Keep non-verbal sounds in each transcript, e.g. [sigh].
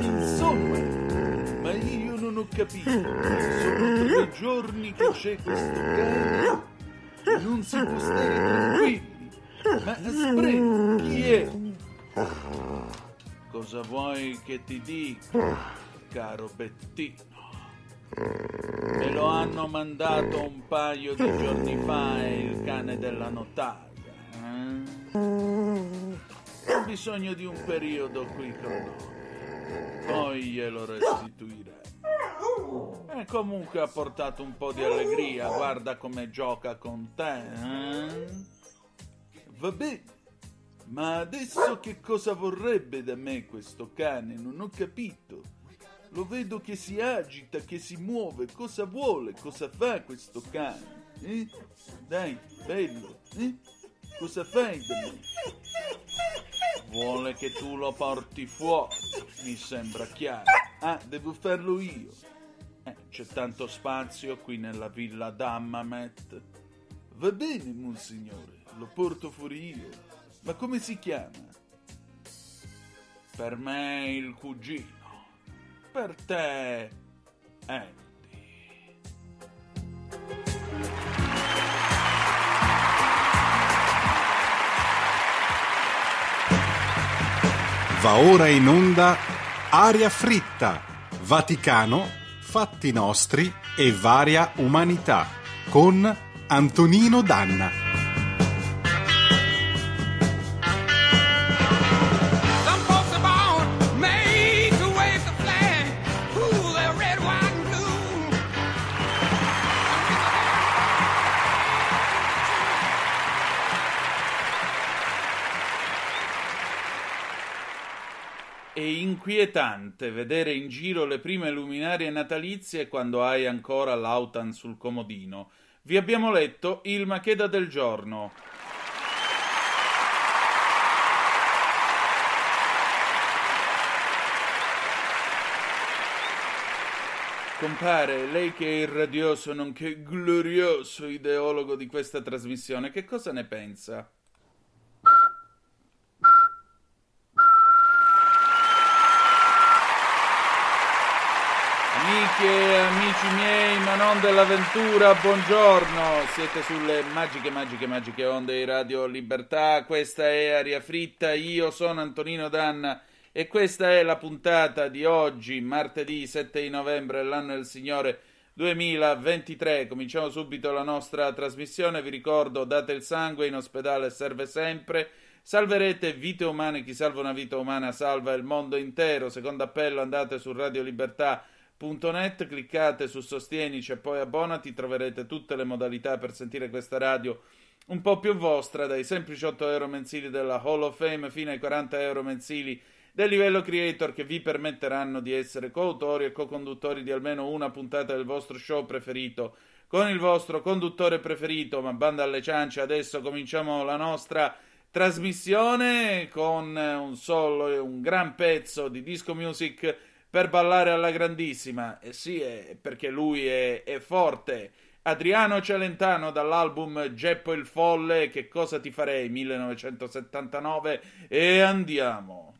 Insomma, ma io non ho capito. Sono tre giorni che c'è questo cane. Non si può stare tranquilli. Ma Spring, chi è? Cosa vuoi che ti dica, caro Bettino? Me lo hanno mandato un paio di giorni fa il cane della notaia. Eh? Bisogno di un periodo qui con noi. Poi glielo restituirei. E comunque ha portato un po' di allegria. Guarda come gioca con te. Eh? Va bene. Ma adesso che cosa vorrebbe da me questo cane? Non ho capito. Lo vedo che si agita, che si muove. Cosa vuole? Cosa fa questo cane? Eh? Dai, bello. Eh? Cosa fai da me? Vuole che tu lo porti fuori, mi sembra chiaro. Ah, devo farlo io. Eh, c'è tanto spazio qui nella villa d'Ammamet. Va bene, monsignore, lo porto fuori io. Ma come si chiama? Per me il cugino per te, Andy. Va ora in onda Aria fritta, Vaticano, fatti nostri e varia umanità con Antonino Danna. Inquietante vedere in giro le prime luminarie natalizie quando hai ancora l'autan sul comodino. Vi abbiamo letto il Macheda del giorno. Compare, lei che è il radioso nonché glorioso ideologo di questa trasmissione, che cosa ne pensa? Amiche e amici miei, ma non dell'avventura, buongiorno. Siete sulle magiche, magiche, magiche onde di Radio Libertà. Questa è Aria Fritta. Io sono Antonino Danna e questa è la puntata di oggi, martedì 7 di novembre dell'anno del Signore 2023. Cominciamo subito la nostra trasmissione. Vi ricordo, date il sangue, in ospedale serve sempre. Salverete vite umane, chi salva una vita umana salva il mondo intero. Secondo appello andate su Radio Libertà Net, cliccate su Sostienici e poi abbonati, troverete tutte le modalità per sentire questa radio un po' più vostra, dai semplici 8 euro mensili della Hall of Fame fino ai 40 euro mensili del livello creator che vi permetteranno di essere coautori e co-conduttori di almeno una puntata del vostro show preferito con il vostro conduttore preferito, ma banda alle ciance, adesso cominciamo la nostra trasmissione con un solo e un gran pezzo di disco music per ballare alla grandissima. E eh sì, è perché lui è, è forte. Adriano Celentano dall'album Geppo il Folle, Che cosa ti farei 1979 e andiamo.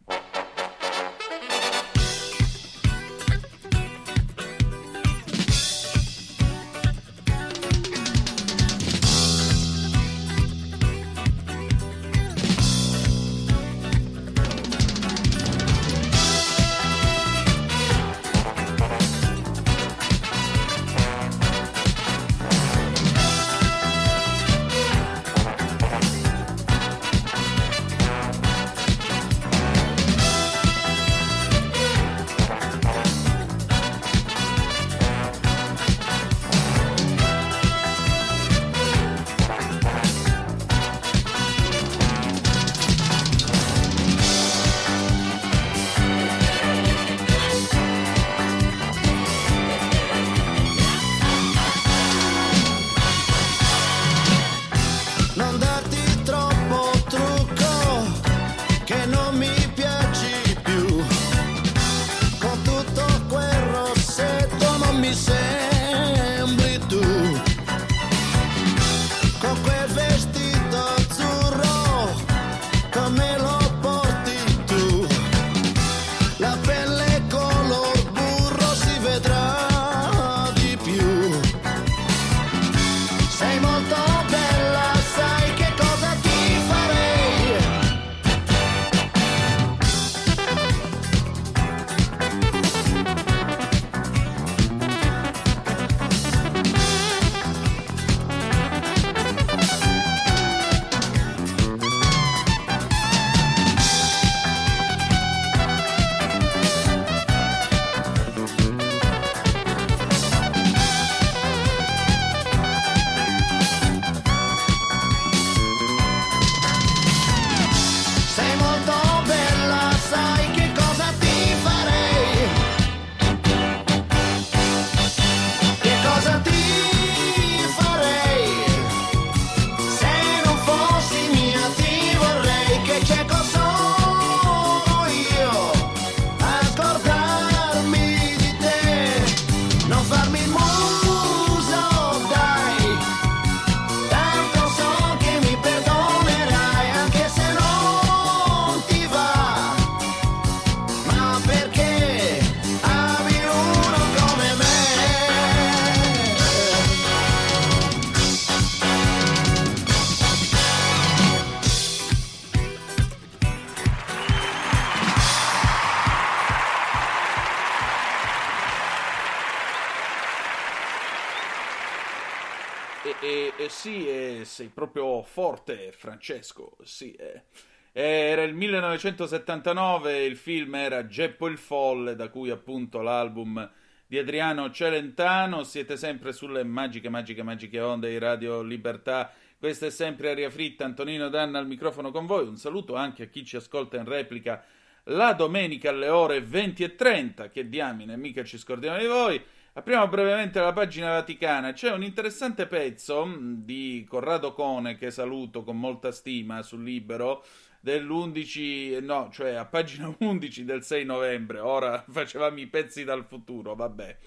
Sì, e sei proprio forte, Francesco. Sì, eh. Era il 1979, il film era Geppo il Folle, da cui appunto l'album di Adriano Celentano. Siete sempre sulle magiche, magiche, magiche onde di Radio Libertà. Questa è sempre Aria Fritta, Antonino Danna al microfono con voi. Un saluto anche a chi ci ascolta in replica la domenica alle ore 20 e 30. Che diamine, mica ci scordiamo di voi. Apriamo brevemente la pagina vaticana. C'è un interessante pezzo mm, di Corrado Cone che saluto con molta stima sul Libero dell'11, no, cioè a pagina [laughs] 11 del 6 novembre. Ora [laughs] facevamo i pezzi dal futuro, vabbè.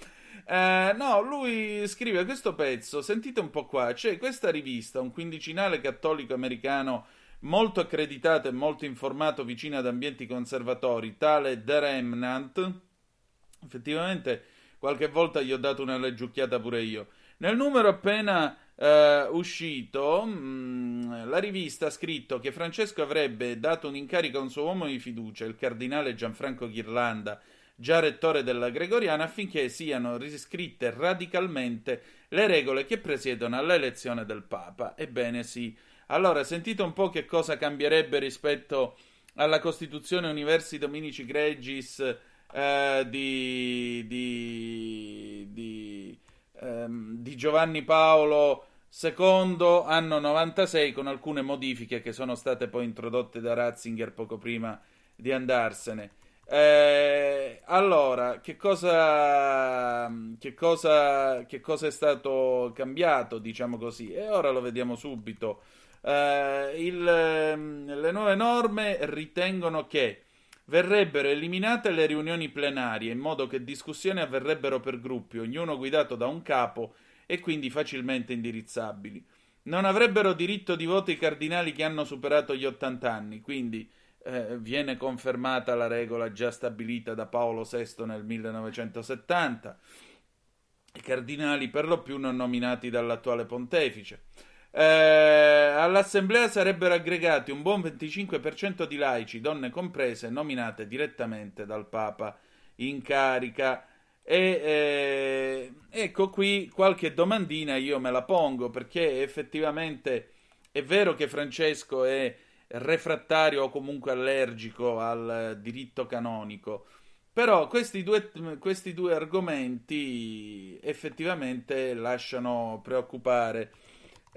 Eh, no, lui scrive questo pezzo, sentite un po' qua, c'è questa rivista, un quindicinale cattolico americano molto accreditato e molto informato vicino ad ambienti conservatori, tale The Remnant. Effettivamente Qualche volta gli ho dato una leggiucchiata pure io. Nel numero appena eh, uscito, mh, mm, la rivista ha scritto che Francesco avrebbe dato un incarico a un suo uomo di fiducia, il cardinale Gianfranco Ghirlanda, già rettore della Gregoriana, affinché siano riscritte radicalmente le regole che presiedono all'elezione del Papa. Ebbene sì. Allora, sentite un po' che cosa cambierebbe rispetto alla Costituzione Universi Dominici Gregis eh, di, di, di, ehm, di Giovanni Paolo II, anno 96, con alcune modifiche che sono state poi introdotte da Ratzinger poco prima di andarsene. Eh, allora, che cosa, che, cosa, che cosa è stato cambiato, diciamo così? E ora lo vediamo subito. Eh, il, ehm, le nuove norme ritengono che Verrebbero eliminate le riunioni plenarie in modo che discussioni avverrebbero per gruppi, ognuno guidato da un capo e quindi facilmente indirizzabili. Non avrebbero diritto di voto i cardinali che hanno superato gli 80 anni, quindi eh, viene confermata la regola già stabilita da Paolo VI nel 1970. I cardinali per lo più non nominati dall'attuale pontefice. Eh, all'assemblea sarebbero aggregati un buon 25% di laici, donne comprese, nominate direttamente dal Papa in carica. E eh, ecco qui qualche domandina io me la pongo perché effettivamente è vero che Francesco è refrattario o comunque allergico al diritto canonico, però questi due, questi due argomenti effettivamente lasciano preoccupare.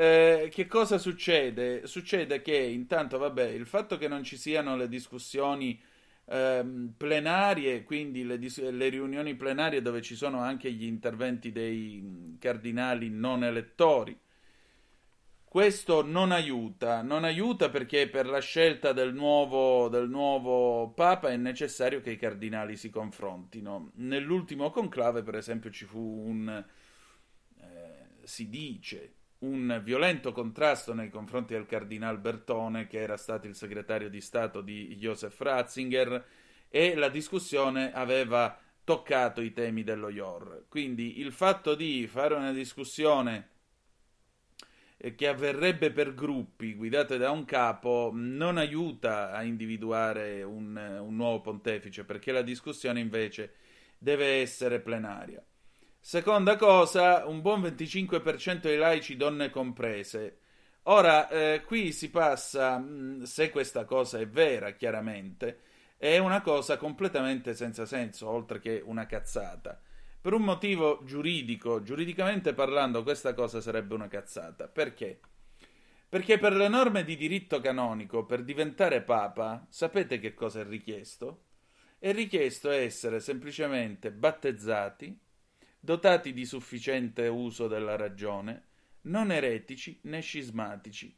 Eh, che cosa succede? Succede che intanto, vabbè, il fatto che non ci siano le discussioni ehm, plenarie, quindi le, dis- le, riunioni plenarie dove ci sono anche gli interventi dei cardinali non elettori, questo non aiuta, non aiuta perché per la scelta del nuovo, del nuovo Papa è necessario che i cardinali si confrontino. Nell'ultimo conclave, per esempio, ci fu un... Eh, si dice un violento contrasto nei confronti del cardinal Bertone, che era stato il segretario di Stato di Joseph Ratzinger, e la discussione aveva toccato i temi dello IOR. Quindi il fatto di fare una discussione eh, che avverrebbe per gruppi guidate da un capo non aiuta a individuare un, un nuovo pontefice, perché la discussione invece deve essere plenaria. Seconda cosa, un buon 25% dei laici donne comprese. Ora, eh, qui si passa, mm, se questa cosa è vera, chiaramente, è una cosa completamente senza senso, oltre che una cazzata. Per un motivo giuridico, giuridicamente parlando, questa cosa sarebbe una cazzata. Perché? Perché per le norme di diritto canonico, per diventare papa, sapete che cosa è richiesto? È richiesto essere semplicemente battezzati, dotati di sufficiente uso della ragione, non eretici né scismatici.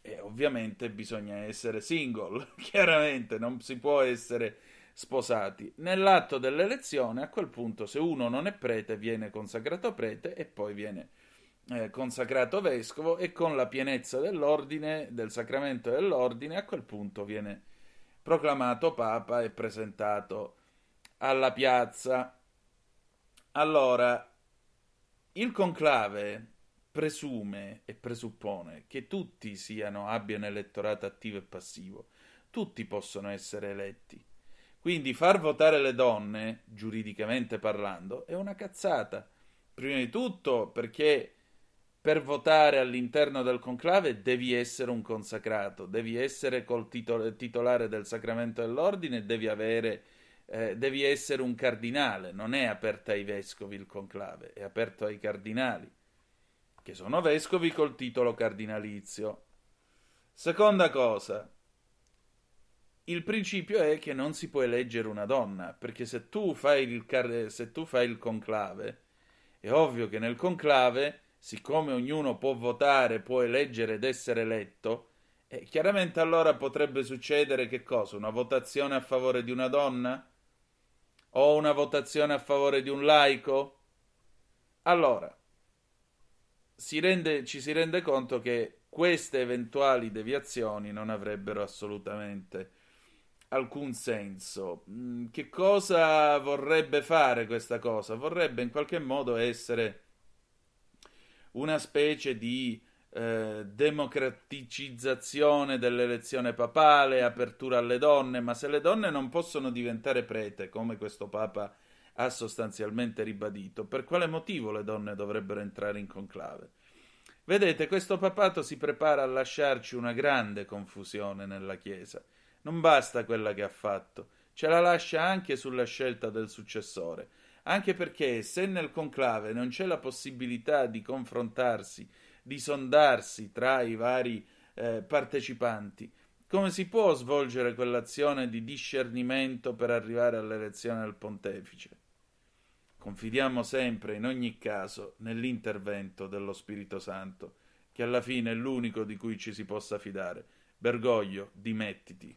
E ovviamente bisogna essere single, [laughs] chiaramente non si può essere sposati. Nell'atto dell'elezione, a quel punto, se uno non è prete, viene consacrato prete e poi viene eh, consacrato vescovo e con la pienezza dell'ordine, del sacramento dell'ordine, a quel punto viene proclamato papa e presentato alla piazza. Allora, il conclave presume e presuppone che tutti siano, abbiano elettorato attivo e passivo, tutti possono essere eletti. Quindi far votare le donne, giuridicamente parlando, è una cazzata. Prima di tutto perché per votare all'interno del conclave devi essere un consacrato, devi essere col titolare del sacramento dell'ordine, devi avere eh, devi essere un cardinale, non è aperto ai vescovi il conclave, è aperto ai cardinali, che sono vescovi col titolo cardinalizio. Seconda cosa, il principio è che non si può eleggere una donna, perché se tu fai il, se tu fai il conclave, è ovvio che nel conclave siccome ognuno può votare, può eleggere ed essere eletto, eh, chiaramente allora potrebbe succedere che cosa? Una votazione a favore di una donna? O una votazione a favore di un laico? Allora, si rende, ci si rende conto che queste eventuali deviazioni non avrebbero assolutamente alcun senso. Mm, che cosa vorrebbe fare questa cosa? Vorrebbe in qualche modo essere una specie di eh, democraticizzazione dell'elezione papale, apertura alle donne, ma se le donne non possono diventare prete, come questo Papa ha sostanzialmente ribadito, per quale motivo le donne dovrebbero entrare in conclave? Vedete, questo papato si prepara a lasciarci una grande confusione nella Chiesa. Non basta quella che ha fatto, ce la lascia anche sulla scelta del successore anche perché se nel conclave non c'è la possibilità di confrontarsi, di sondarsi tra i vari eh, partecipanti, come si può svolgere quell'azione di discernimento per arrivare all'elezione del pontefice? Confidiamo sempre, in ogni caso, nell'intervento dello Spirito Santo, che alla fine è l'unico di cui ci si possa fidare. Bergoglio, dimettiti.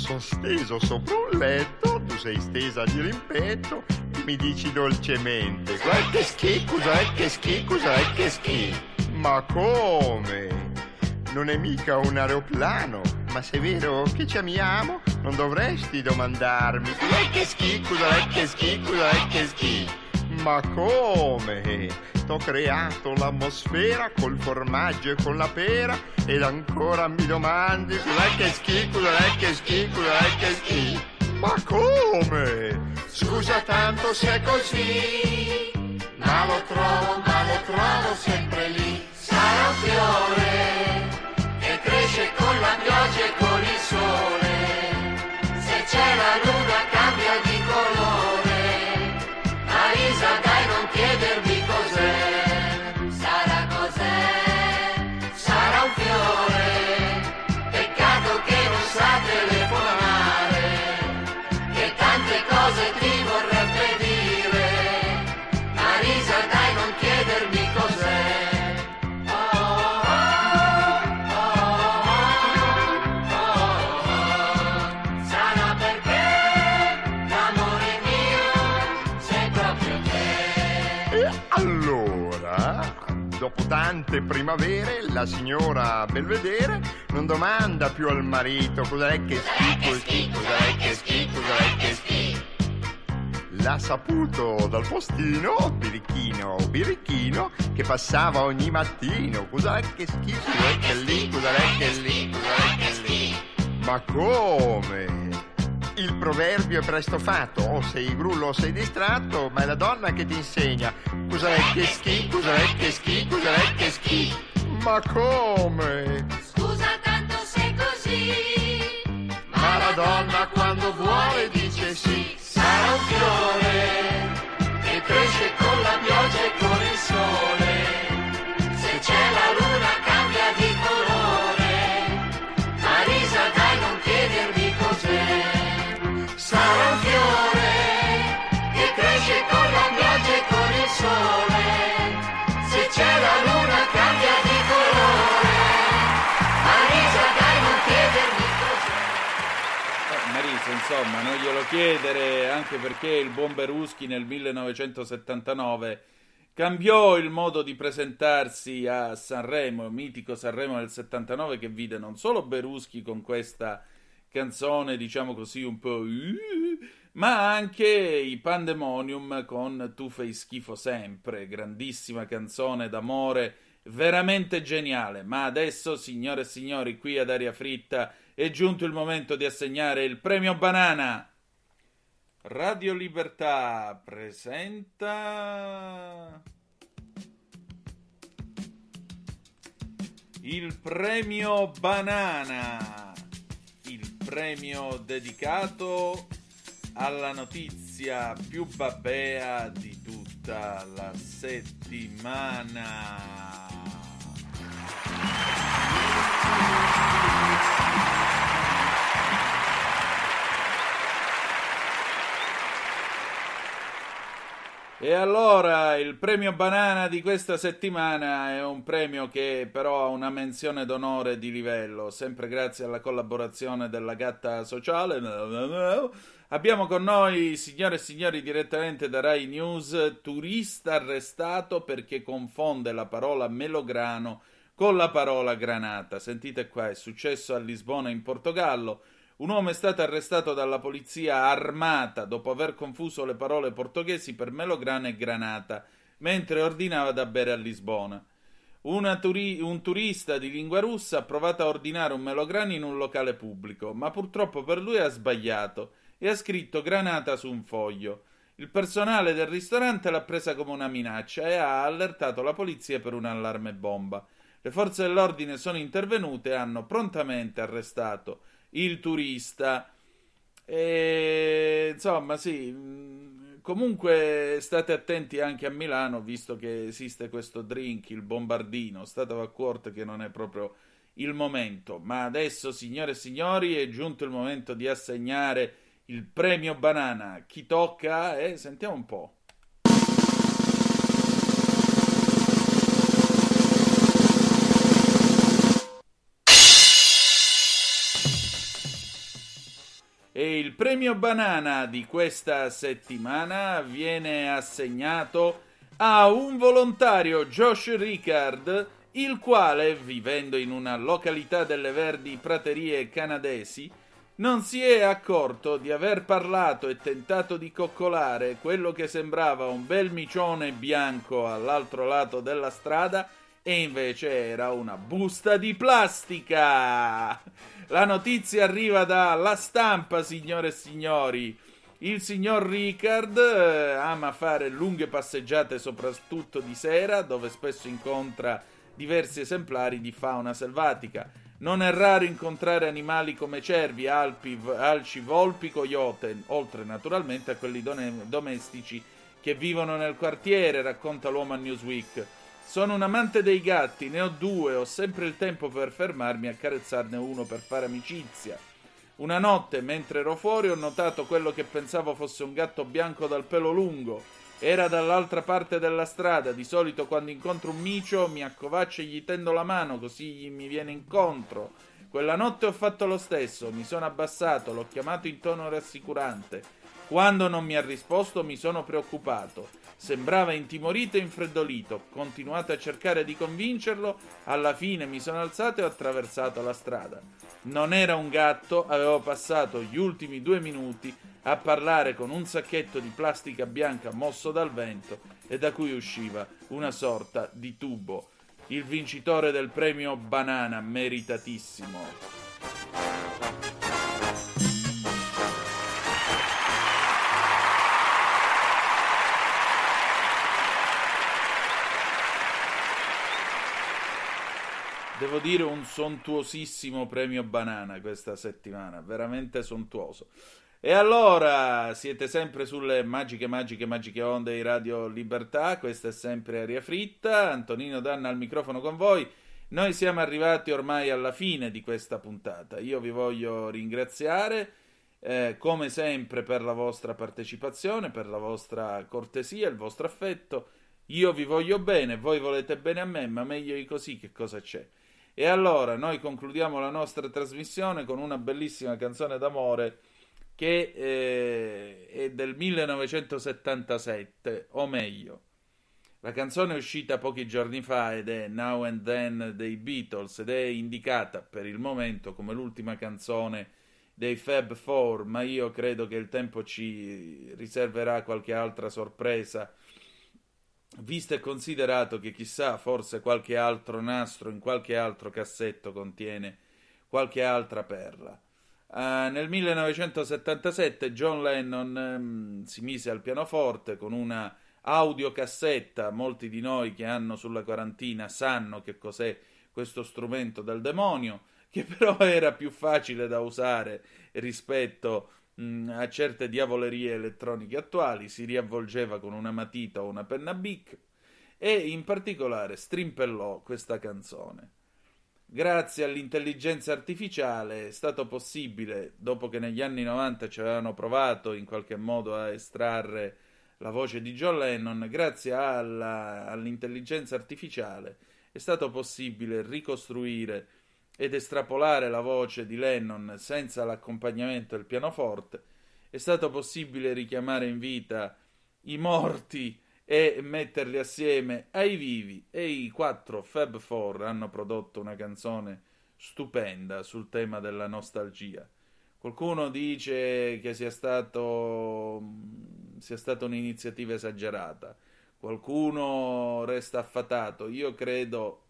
Io sono steso sopra un letto, tu sei stesa di rimpetto, mi dici dolcemente, guarda che schifo, cos'è che schifo, cos'è che schifo. Ma come? Non è mica un aeroplano, ma se è vero che ci amiamo, non dovresti domandarmi, cos'è che schifo, cos'è che schifo, cos'è che schifo. Ma come? T'ho creato l'atmosfera col formaggio e con la pera ed ancora mi domandi cos'è che schifo, cos'è che schifo, cos'è che schifo. Ma come? Scusa tanto se è così, ma lo trovo, ma lo trovo sempre lì. Sarà un fiore che cresce con la pioggia e con il sole. Se c'è la luna dopo tante primavere, la signora Belvedere non domanda più al marito cos'è che schifo, schifo, cos'è che schifo, cos'è che schifo. L'ha saputo dal postino, birichino, birichino, che passava ogni mattino. Cos'è che schifo, cos'è che lì, cos'è che lì, cos'è che lì. Ma come? Il proverbio è presto fatto, o sei grullo o sei distratto, ma è la donna che ti insegna che schi, che schi, che schi. Ma come? Scusa tanto sei così. Ma la donna quando vuole dice sì, sarà un fiore che cresce con la pioggia e con il sole. Se c'è la luna insomma, non glielo chiedere, anche perché il buon Beruschi nel 1979 cambiò il modo di presentarsi a Sanremo, il mitico Sanremo del 79 che vide non solo Beruschi con questa canzone, diciamo così, un po'... ma anche i Pandemonium con Tu fai schifo sempre, grandissima canzone d'amore, veramente geniale. Ma adesso, signore e signori, qui ad Aria Fritta è giunto il momento di assegnare il premio Banana. Radio Libertà presenta il premio Banana, il premio dedicato alla notizia più babbea di tutta la settimana. E allora il premio banana di questa settimana è un premio che però ha una menzione d'onore di livello, sempre grazie alla collaborazione della gatta sociale. Abbiamo con noi, signore e signori, direttamente da Rai News, turista arrestato perché confonde la parola melograno con la parola granata. Sentite qua, è successo a Lisbona in Portogallo. Un uomo è stato arrestato dalla polizia armata dopo aver confuso le parole portoghesi per melograno e granata, mentre ordinava da bere a Lisbona. Turi- un turista di lingua russa ha provato a ordinare un melograno in un locale pubblico, ma purtroppo per lui ha sbagliato e ha scritto granata su un foglio. Il personale del ristorante l'ha presa come una minaccia e ha allertato la polizia per un allarme bomba. Le forze dell'ordine sono intervenute e hanno prontamente arrestato il turista. E, insomma, sì. Comunque state attenti anche a Milano, visto che esiste questo drink, il bombardino. State accorti che non è proprio il momento. Ma adesso, signore e signori, è giunto il momento di assegnare il premio banana. Chi tocca? Eh, sentiamo un po'. Premio banana di questa settimana viene assegnato a un volontario, Josh Ricard, il quale, vivendo in una località delle verdi praterie canadesi, non si è accorto di aver parlato e tentato di coccolare quello che sembrava un bel micione bianco all'altro lato della strada e invece era una busta di plastica. La notizia arriva dalla stampa, signore e signori. Il signor Ricard eh, ama fare lunghe passeggiate soprattutto di sera, dove spesso incontra diversi esemplari di fauna selvatica. Non è raro incontrare animali come cervi, alpi, alci, volpi, coyote, oltre naturalmente a quelli domestici che vivono nel quartiere, racconta l'uomo a Newsweek. Sono un amante dei gatti, ne ho due, ho sempre il tempo per fermarmi a carezzarne uno per fare amicizia. Una notte, mentre ero fuori, ho notato quello che pensavo fosse un gatto bianco dal pelo lungo. Era dall'altra parte della strada, di solito quando incontro un micio mi accovaccio e gli tendo la mano così mi viene incontro. Quella notte ho fatto lo stesso, mi sono abbassato, l'ho chiamato in tono rassicurante. Quando non mi ha risposto mi sono preoccupato. Sembrava intimorito e infreddolito. Ho continuato a cercare di convincerlo. Alla fine mi sono alzato e ho attraversato la strada. Non era un gatto, avevo passato gli ultimi due minuti a parlare con un sacchetto di plastica bianca mosso dal vento e da cui usciva una sorta di tubo. Il vincitore del premio Banana, meritatissimo. Devo dire un sontuosissimo premio banana questa settimana, veramente sontuoso. E allora, siete sempre sulle magiche, magiche, magiche onde di Radio Libertà, questa è sempre Aria Fritta, Antonino Danna al microfono con voi. Noi siamo arrivati ormai alla fine di questa puntata. Io vi voglio ringraziare, eh, come sempre, per la vostra partecipazione, per la vostra cortesia, il vostro affetto. Io vi voglio bene, voi volete bene a me, ma meglio di così che cosa c'è? E allora noi concludiamo la nostra trasmissione con una bellissima canzone d'amore che eh, è del 1977, o meglio. La canzone è uscita pochi giorni fa ed è Now and Then dei Beatles ed è indicata per il momento come l'ultima canzone dei Fab Four, ma io credo che il tempo ci riserverà qualche altra sorpresa, visto e considerato che chissà, forse qualche altro nastro in qualche altro cassetto contiene qualche altra perla. Uh, nel 1977 John Lennon um, si mise al pianoforte con una audiocassetta. Molti di noi che hanno sulla quarantina sanno che cos'è questo strumento del demonio, che però era più facile da usare rispetto mh, a certe diavolerie elettroniche attuali. Si riavvolgeva con una matita o una penna Bic e in particolare strimpellò questa canzone. Grazie all'intelligenza artificiale è stato possibile, dopo che negli anni 90 ci avevano provato in qualche modo a estrarre la voce di John Lennon, grazie alla, all'intelligenza artificiale è stato possibile ricostruire ed estrapolare la voce di Lennon senza l'accompagnamento del pianoforte, è stato possibile richiamare in vita i morti e metterli assieme ai vivi e i quattro Fab Four hanno prodotto una canzone stupenda sul tema della nostalgia. Qualcuno dice che sia stato sia stata un'iniziativa esagerata. Qualcuno resta affatato. Io credo,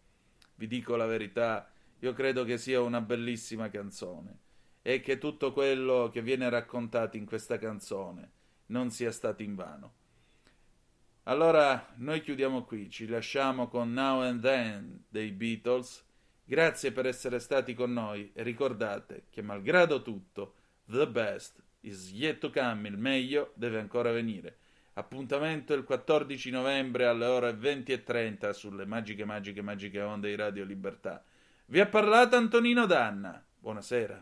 vi dico la verità, io credo che sia una bellissima canzone e che tutto quello che viene raccontato in questa canzone non sia stato invano. Allora noi chiudiamo qui, ci lasciamo con Now and Then dei Beatles. Grazie per essere stati con noi e ricordate che malgrado tutto, the best is yet to come, il meglio deve ancora venire. Appuntamento il 14 novembre alle ore 20.30 sulle magiche, magiche, magiche onde di Radio Libertà. Vi ha parlato Antonino Danna. Buonasera.